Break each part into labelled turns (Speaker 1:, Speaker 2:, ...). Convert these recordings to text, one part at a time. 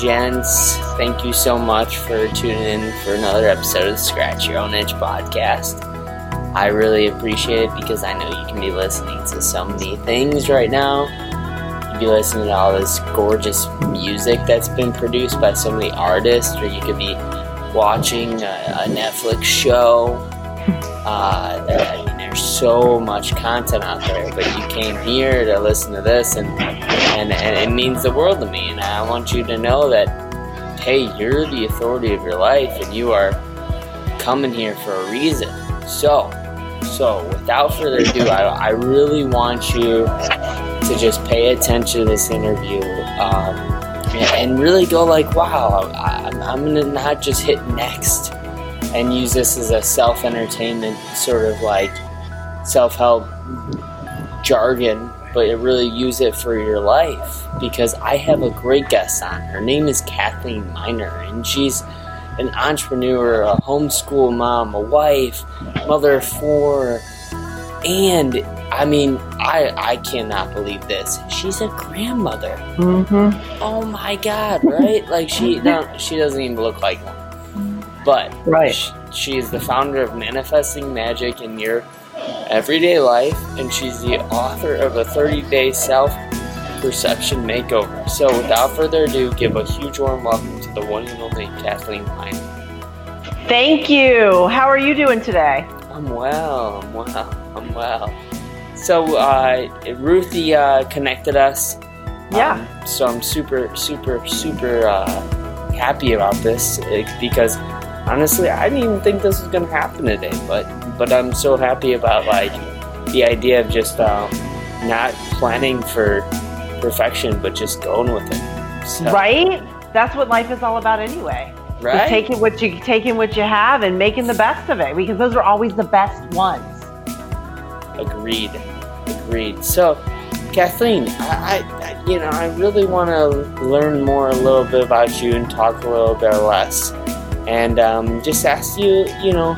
Speaker 1: Gents. Thank you so much for tuning in for another episode of the Scratch Your Own Itch podcast. I really appreciate it because I know you can be listening to so many things right now. You could be listening to all this gorgeous music that's been produced by so many artists, or you could be watching a, a Netflix show. Uh, mean, there's so much content out there, but you came here to listen to this, and and, and it means the world to me. And I want you to know that, hey, you're the authority of your life, and you are coming here for a reason. So, so without further ado, I, I really want you to just pay attention to this interview. Um, and really go like, wow, I'm, I'm gonna not just hit next and use this as a self entertainment sort of like self help jargon, but really use it for your life because I have a great guest on. Her name is Cathlene Miner, and she's an entrepreneur, a homeschool mom, a wife, mother of four, and I mean, I I cannot believe this. She's a grandmother.
Speaker 2: Mm-hmm.
Speaker 1: Oh my god, right? Like she no, she doesn't even look like one. But
Speaker 2: Right.
Speaker 1: she, she is the founder of Manifesting Magic in Your Everyday Life, and she's the author of a 30-day self-perception makeover. So, without further ado, give a huge warm welcome to the one and only Cathlene Miner.
Speaker 2: Thank you. How are you doing today?
Speaker 1: I'm well. I'm well. I'm well. So, uh, Ruthie uh, connected us.
Speaker 2: Yeah.
Speaker 1: Um, so I'm super, super, super uh, happy about this uh, because honestly, I didn't even think this was gonna happen today. But but I'm so happy about like the idea of just um, not planning for perfection, but just going with it. So,
Speaker 2: Right? That's what life is all about anyway. Just
Speaker 1: Right.
Speaker 2: taking what you taking what you have and making the best of it because those are always the best ones.
Speaker 1: Agreed. Agreed. So, Cathlene, I, I I- you know, I really want to learn more a little bit about you and talk a little bit less, and um, just ask you, you know,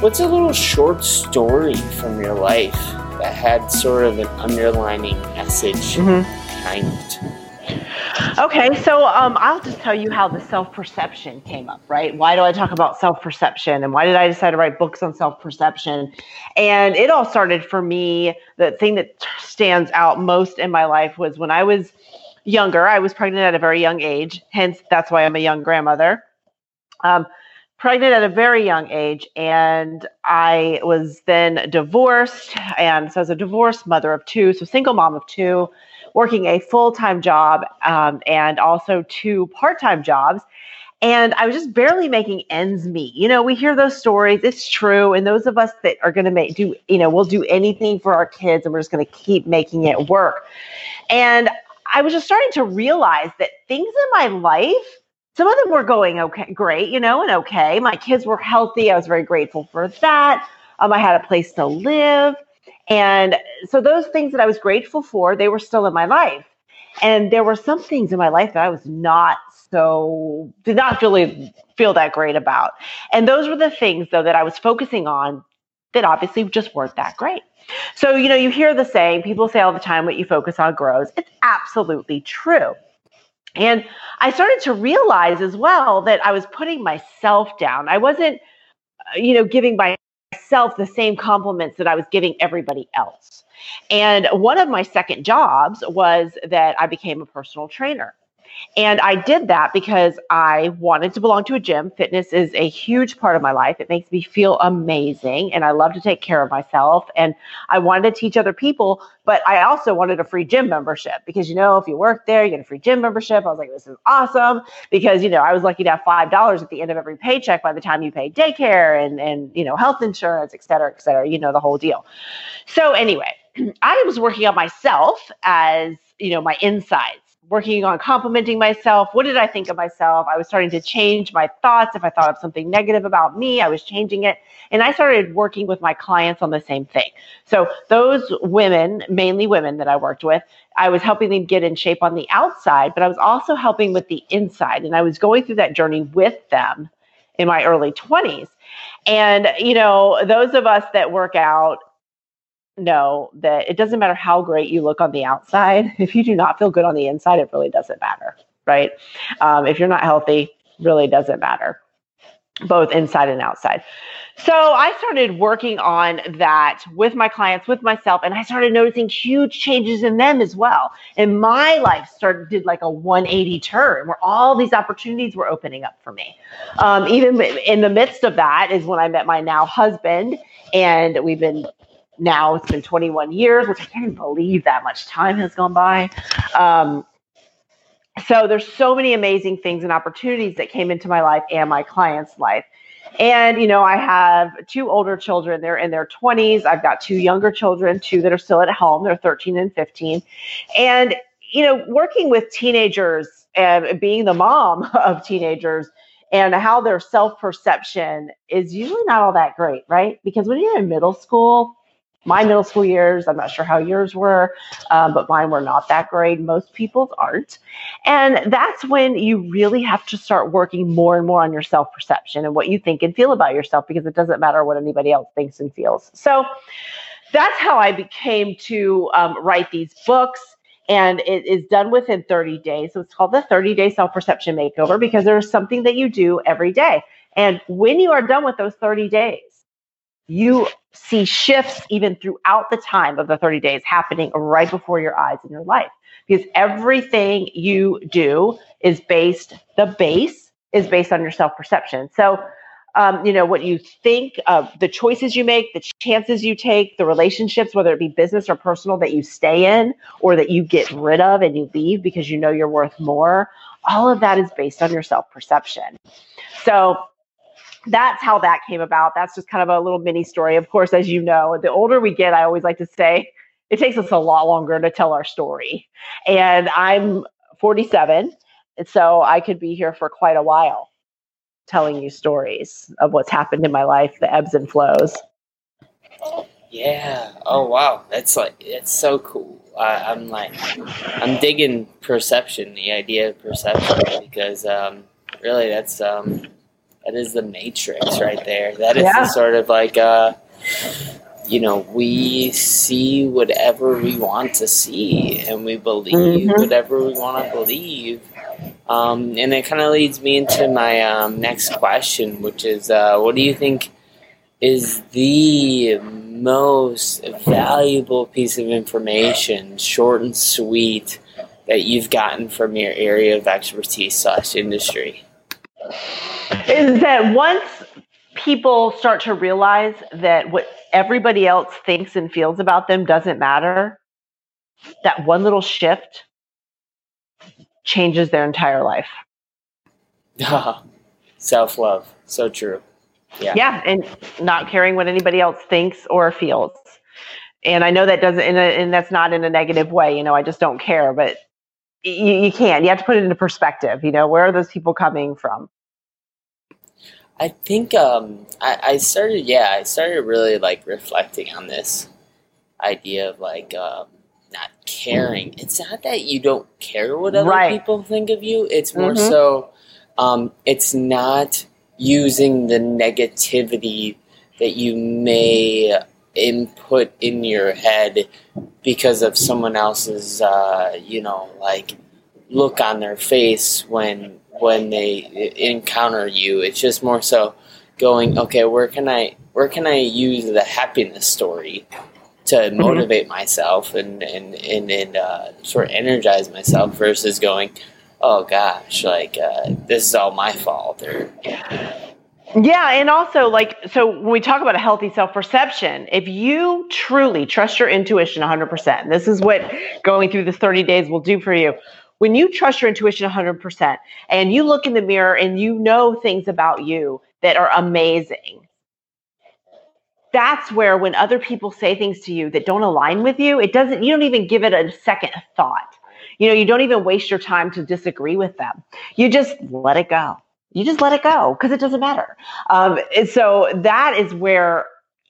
Speaker 1: what's a little short story from your life that had sort of an underlining message
Speaker 2: Mhm.
Speaker 1: behind it?
Speaker 2: Okay, so um, I'll just tell you how the self perception came up, right? Why do I talk about self perception and why did I decide to write books on self perception? And it all started for me. The thing that stands out most in my life was when I was younger, I was pregnant at a very young age, hence, that's why I'm a young grandmother. Um, pregnant at a very young age, and I was then divorced. And so, as a divorced mother of two, so single mom of two working a full time job um, and also two part time jobs. And I was just barely making ends meet. You know, we hear those stories, it's true. And those of us that are going to make do, you know, we'll do anything for our kids and we're just going to keep making it work. And I was just starting to realize that things in my life, some of them were going okay, great, you know, and okay. My kids were healthy. I was very grateful for that. Um, I had a place to live. And so those things that I was grateful for, they were still in my life. And there were some things in my life that I was not so did not really feel that great about. And those were the things though that I was focusing on that obviously just weren't that great. So, you know, you hear the saying, people say all the time, what you focus on grows. It's absolutely true. And I started to realize as well that I was putting myself down. I wasn't, uh, you know, giving myself the same compliments that I was giving everybody else. And one of my second jobs was that I became a personal trainer. And I did that because I wanted to belong to a gym. Fitness is a huge part of my life. It makes me feel amazing and I love to take care of myself. And I wanted to teach other people, but I also wanted a free gym membership because, you know, if you work there, you get a free gym membership. I was like, this is awesome because, you know, I was lucky to have $5 at the end of every paycheck by the time you pay daycare and, and, you know, health insurance, et cetera, et cetera, you know, the whole deal. So anyway, I was working on myself as, you know, my insides working on complimenting myself. What did I think of myself? I was starting to change my thoughts. If I thought of something negative about me, I was changing it. And I started working with my clients on the same thing. So, those women, mainly women that I worked with, I was helping them get in shape on the outside, but I was also helping with the inside. And I was going through that journey with them in my early 20s. And, you know, those of us that work out know that it doesn't matter how great you look on the outside. If you do not feel good on the inside, it really doesn't matter, right? Um, if you're not healthy, really doesn't matter, both inside and outside. So I started working on that with my clients, with myself, and I started noticing huge changes in them as well. And my life started did like a 180 turn where all these opportunities were opening up for me. Um, even in the midst of that is when I met my now husband, and we've been now it's been 21 years, which I can't believe that much time has gone by. Um, so there's so many amazing things and opportunities that came into my life and my clients' life. And, you know, I have two older children. They're in their 20s. I've got two younger children, two that are still at home. They're 13 and 15. And, you know, working with teenagers and being the mom of teenagers and how their self perception is usually not all that great, right? Because when you're in middle school, my middle school years. I'm not sure how yours were, um, but mine were not that great. Most people's aren't. And that's when you really have to start working more and more on your self perception and what you think and feel about yourself because it doesn't matter what anybody else thinks and feels. So that's how I became to um, write these books. And it is done within 30 days. So it's called the 30 day self perception makeover because there's something that you do every day. And when you are done with those 30 days, you see shifts even throughout the time of the 30 days happening right before your eyes in your life. Because everything you do is based the base is based on your self-perception. So um, you know what you think uh, the choices you make the chances you take the relationships whether it be business or personal that you stay in or that you get rid of and you leave because you know you're worth more all of that is based on your self-perception. So that's how that came about. That's just kind of a little mini story. Of course, as you know, the older we get, I always like to say it takes us a lot longer to tell our story. And I'm 47, and so I could be here for quite a while telling you stories of what's happened in my life, the ebbs and flows.
Speaker 1: Yeah. Oh wow, that's like it's so cool. I, I'm like, I'm digging perception, the idea of perception, because um, really that's um, that is the matrix right there. That is yeah. the sort of like uh you know, we see whatever we want to see and we believe mm-hmm. whatever we want to believe. Um, and it kind of leads me into my um, next question, which is uh, what do you think is the most valuable piece of information, short and sweet, that you've gotten from your area of expertise slash industry?
Speaker 2: Is that once people start to realize that what everybody else thinks and feels about them doesn't matter, that one little shift changes their entire life.
Speaker 1: Self love. So true.
Speaker 2: Yeah. Yeah. And not caring what anybody else thinks or feels. And I know that doesn't, a, and that's not in a negative way. You know, I just don't care, but you, you can't. You have to put it into perspective. You know, where are those people coming from?
Speaker 1: I think um, I, I started, yeah, I started really like reflecting on this idea of like um, not caring. It's not that you don't care what other right. people think of you. It's more mm-hmm. so, um, it's not using the negativity that you may input in your head because of someone else's uh, you know like look on their face when when they encounter you it's just more so going okay where can i where can i use the happiness story to mm-hmm. motivate mm-hmm. myself and and and, and uh, sort of energize myself versus going oh gosh like uh, this is all my fault or
Speaker 2: yeah, and also like so when we talk about a healthy self-perception, if you truly trust your intuition 100%, this is what going through the 30 days will do for you. When you trust your intuition 100% and you look in the mirror and you know things about you that are amazing. That's where when other people say things to you that don't align with you, it doesn't you don't even give it a second thought. You know, you don't even waste your time to disagree with them. You just let it go you just let it go because it doesn't matter. Um, and so that is where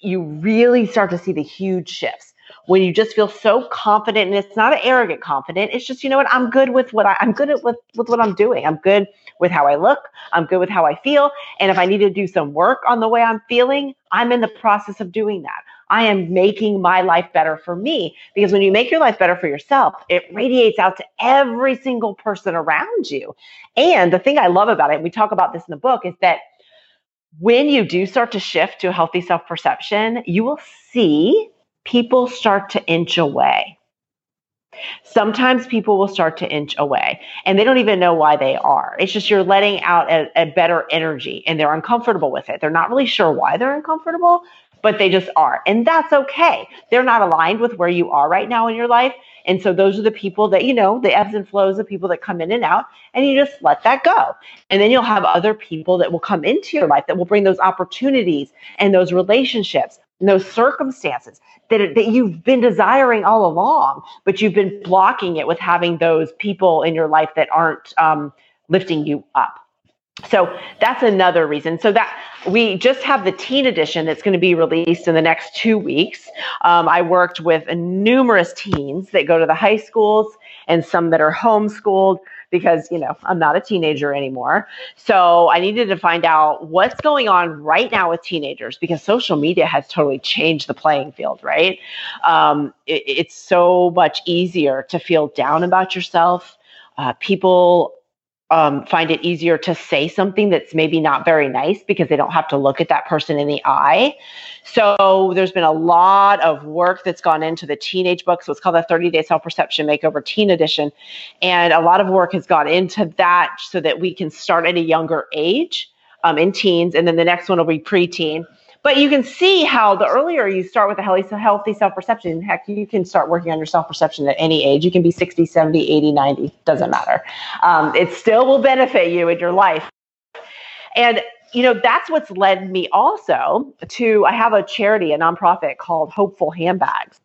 Speaker 2: you really start to see the huge shifts when you just feel so confident and it's not an arrogant confident it's just you know what i'm good with what I, am good at with, with what i'm doing i'm good with how i look i'm good with how i feel and if i need to do some work on the way i'm feeling i'm in the process of doing that I am making my life better for me. Because when you make your life better for yourself, it radiates out to every single person around you. And the thing I love about it, and we talk about this in the book, is that when you do start to shift to a healthy self perception, you will see people start to inch away. Sometimes people will start to inch away and they don't even know why they are. It's just you're letting out a, a, better energy and they're uncomfortable with it. They're not really sure why they're uncomfortable, but they just are. And that's okay. They're not aligned with where you are right now in your life. And so those are the people that, you know, the ebbs and flows of people that come in and out, and you just let that go. And then you'll have other people that will come into your life that will bring those opportunities and those relationships those circumstances that, that you've been desiring all along, but you've been blocking it with having those people in your life that aren't um, lifting you up. So that's another reason. So that we just have the teen edition that's going to be released in the next two weeks. Um, I worked with numerous teens that go to the high schools and some that are homeschooled because you know I'm not a teenager anymore. So I needed to find out what's going on right now with teenagers because social media has totally changed the playing field. Right? Um, it, it's so much easier to feel down about yourself. Uh, people um, find it easier to say something that's maybe not very nice because they don't have to look at that person in the eye. So there's been a lot of work that's gone into the teenage book. So it's called the 30 Day Self Perception Makeover Teen Edition. And a lot of work has gone into that so that we can start at a younger age um, in teens. And then the next one will be preteen. But you can see how the earlier you start with a healthy, healthy self perception, heck, you can start working on your self perception at any age. You can be 60, 70, 80, 90, doesn't matter. Um, it still will benefit you in your life. And you know that's what's led me also to i have a charity a nonprofit called Hopefull Handbags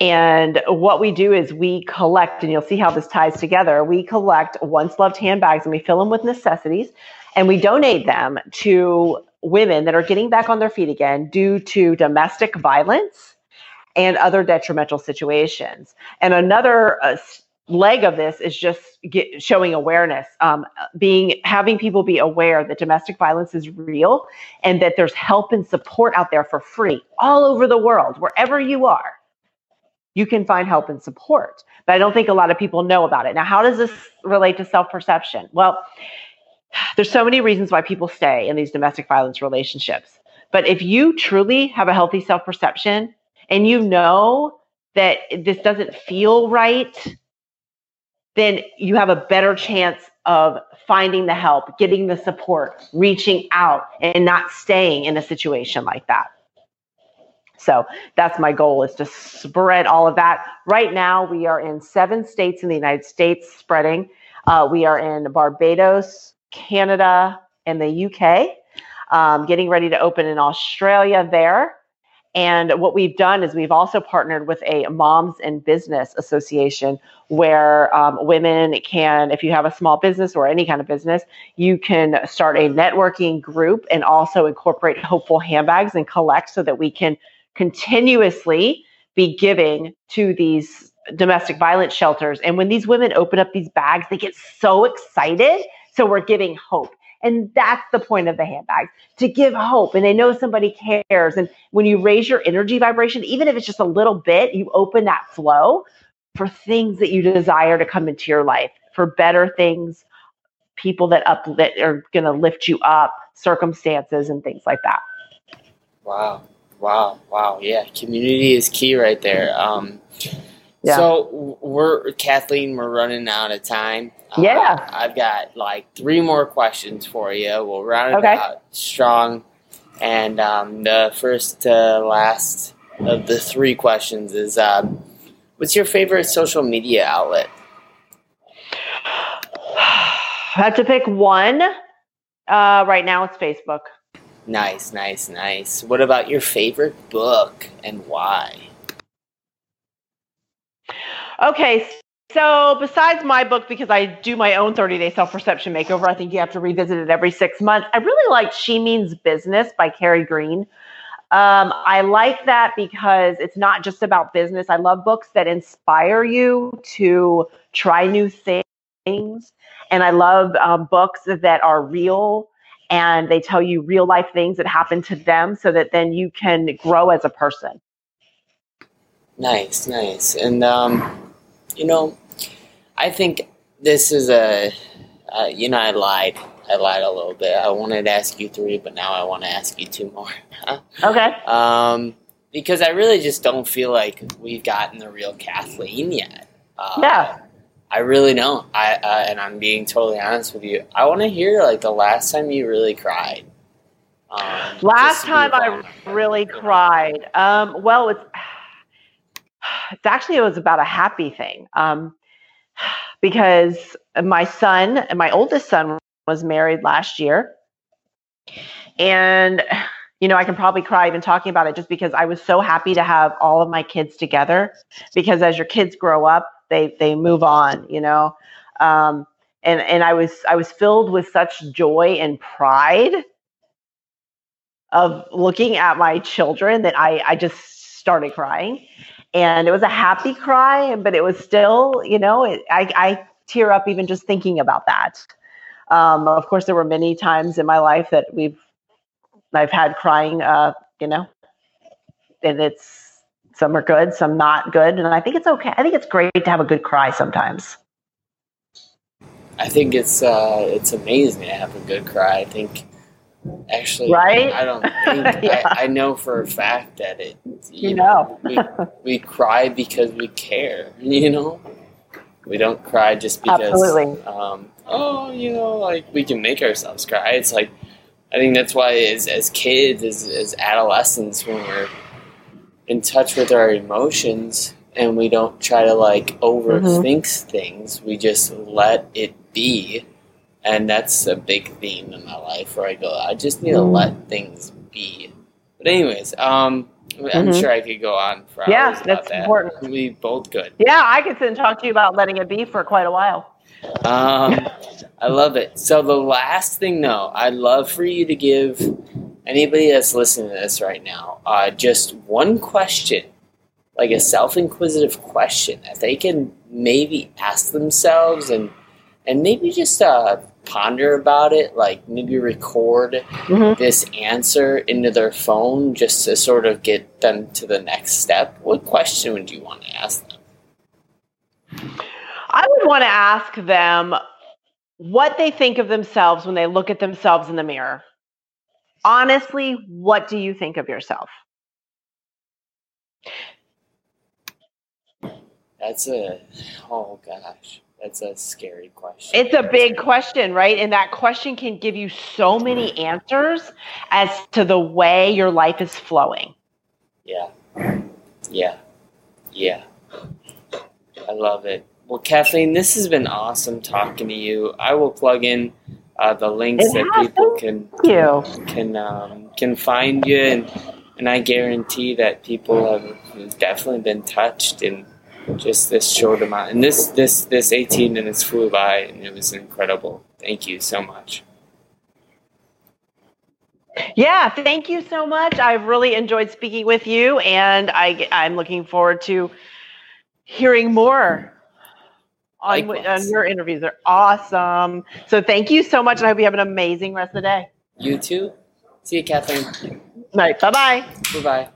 Speaker 2: and what we do is we collect, and you'll see how this ties together. We collect once loved handbags and we fill them with necessities and we donate them to women that are getting back on their feet again due to domestic violence and other detrimental situations. And another uh, leg of this is just get, showing awareness, um, being having people be aware that domestic violence is real and that there's help and support out there for free all over the world, wherever you are. You can find help and support, but I don't think a lot of people know about it. Now, how does this relate to self perception? Well, there's so many reasons why people stay in these domestic violence relationships. But if you truly have a healthy self perception and you know that this doesn't feel right, then you have a better chance of finding the help, getting the support, reaching out, and not staying in a situation like that. So that's my goal is to spread all of that. Right now, we are in seven states in the United States spreading. Uh, we are in Barbados, Canada, and the UK. Um, getting ready to open in Australia there. And what we've done is we've also partnered with a Moms in Business Association where um, women can, if you have a small business or any kind of business, you can start a networking group and also incorporate Hopefull Handbags and collect so that we can continuously be giving to these domestic violence shelters. And when these women open up these bags, they get so excited so we're giving hope. And that's the point of the handbags to give hope. And they know somebody cares. And when you raise your energy vibration, even if it's just a little bit, you open that flow for things that you desire to come into your life, for better things, people that up that are going to lift you up, circumstances and things like that.
Speaker 1: Wow. Wow. Wow. Yeah. Community is key right there. Um, yeah. So we're Cathlene. We're running out of time.
Speaker 2: Yeah.
Speaker 1: Uh, I've got like three more questions for you. We'll round it okay. out strong. And um, the first to last of the three questions is, um, what's your favorite social media outlet?
Speaker 2: I have to pick one. Uh, right now, it's Facebook.
Speaker 1: Nice, nice, nice. What about your favorite book and why?
Speaker 2: Okay, so besides my book, because I do my own 30 day self perception makeover, I think you have to revisit it every six months. I really like She Means Business by Carrie Green. Um, I like that because it's not just about business. I love books that inspire you to try new things. And I love um, books that are real and they tell you real life things that happen to them so that then you can grow as a person.
Speaker 1: Nice, nice. And um, you know, I think this is a, uh, you know, I lied. I lied a little bit. I wanted to ask you three, but now I want to ask you two more.
Speaker 2: okay.
Speaker 1: Um, because I really just don't feel like we've gotten the real Cathlene yet.
Speaker 2: Uh, yeah.
Speaker 1: I really don't. I uh, and I'm being totally honest with you. I want to hear like the last time you really cried.
Speaker 2: Um, last time I really cried. Um, well, it's it's actually it was about a happy thing um, because my son my oldest son was married last year. And you know i can probably cry even talking about it just because i was so happy to have all of my kids together because as your kids grow up they they move on you know? Um, and and i was i was filled with such joy and pride of looking at my children that i i just started crying and it was a happy cry, but it was still, you know, it, I, I tear up even just thinking about that. Um, of course, there were many times in my life that we've, I've had crying, uh, you know, and it's some are good, some not good, and I think it's okay. I think it's great to have a good cry sometimes.
Speaker 1: I think it's uh, it's amazing to have a good cry. I think Actually,
Speaker 2: right?
Speaker 1: I don't think yeah. I, I, know for a fact that it.
Speaker 2: You, you know,
Speaker 1: know we, we cry because we care. You know, we don't cry just because.
Speaker 2: Absolutely.
Speaker 1: Um, oh, you know, like we can make ourselves cry. It's like I think that's why as as kids, as as adolescents, when we're in touch with our emotions and we don't try to like overthink mm-hmm. things, we just let it be and that's a big theme in my life where I go, I just need to let things be. But anyways, um, I'm mm-hmm. sure I could go on for
Speaker 2: yeah,
Speaker 1: hours.
Speaker 2: Yeah, that's
Speaker 1: that.
Speaker 2: important.
Speaker 1: We both could.
Speaker 2: Yeah, I could sit and talk to you about letting it be for quite a while.
Speaker 1: Um, I love it. So the last thing, though, I'd love for you to give anybody that's listening to this right now uh, just one question, like a self-inquisitive question that they can maybe ask themselves and and maybe just uh, ponder about it, like maybe record mm-hmm. this answer into their phone just to sort of get them to the next step, what question would you want to ask them?
Speaker 2: I would want to ask them what they think of themselves when they look at themselves in the mirror. Honestly, what do you think of yourself?
Speaker 1: That's a, oh gosh. That's a scary question.
Speaker 2: It's a big question, right? And that question can give you so many answers as to the way your life is flowing.
Speaker 1: Yeah. Yeah. Yeah. I love it. Well, Cathlene, this has been awesome talking to you. I will plug in uh, the links it that people can
Speaker 2: you.
Speaker 1: can um, can find you, and and I guarantee that people have definitely been touched and just this short amount. And this this this 18 minutes flew by, and it was incredible. Thank you so much.
Speaker 2: Yeah, thank you so much. I've really enjoyed speaking with you, and I I'm looking forward to hearing more on, on your interviews. They're awesome. So thank you so much. And I hope you have an amazing rest of the day.
Speaker 3: You too. See you, Cathlene.
Speaker 2: All right. Bye bye.
Speaker 3: Bye bye.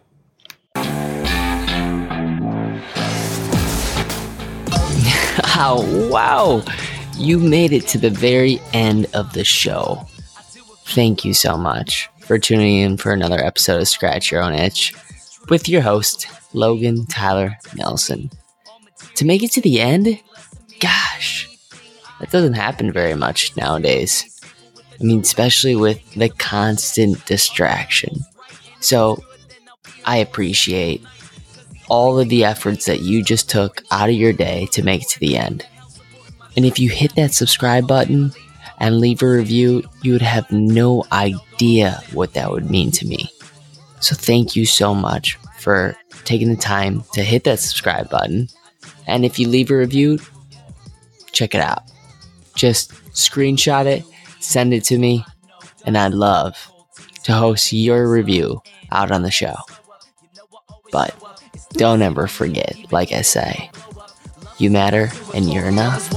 Speaker 3: Oh, wow. You made it to the very end of the show. Thank you so much for tuning in for another episode of Scratch Your Own Itch with your host, Logan Tyler Nelson. To make it to the end, gosh, that doesn't happen very much nowadays. I mean, especially with the constant distraction. So, I appreciate all of the efforts that you just took out of your day to make it to the end. And if you hit that subscribe button and leave a review, you would have no idea what that would mean to me. So thank you so much for taking the time to hit that subscribe button. And if you leave a review, check it out. Just screenshot it, send it to me, and I'd love to host your review out on the show. But don't ever forget, like I say, you matter and you're enough.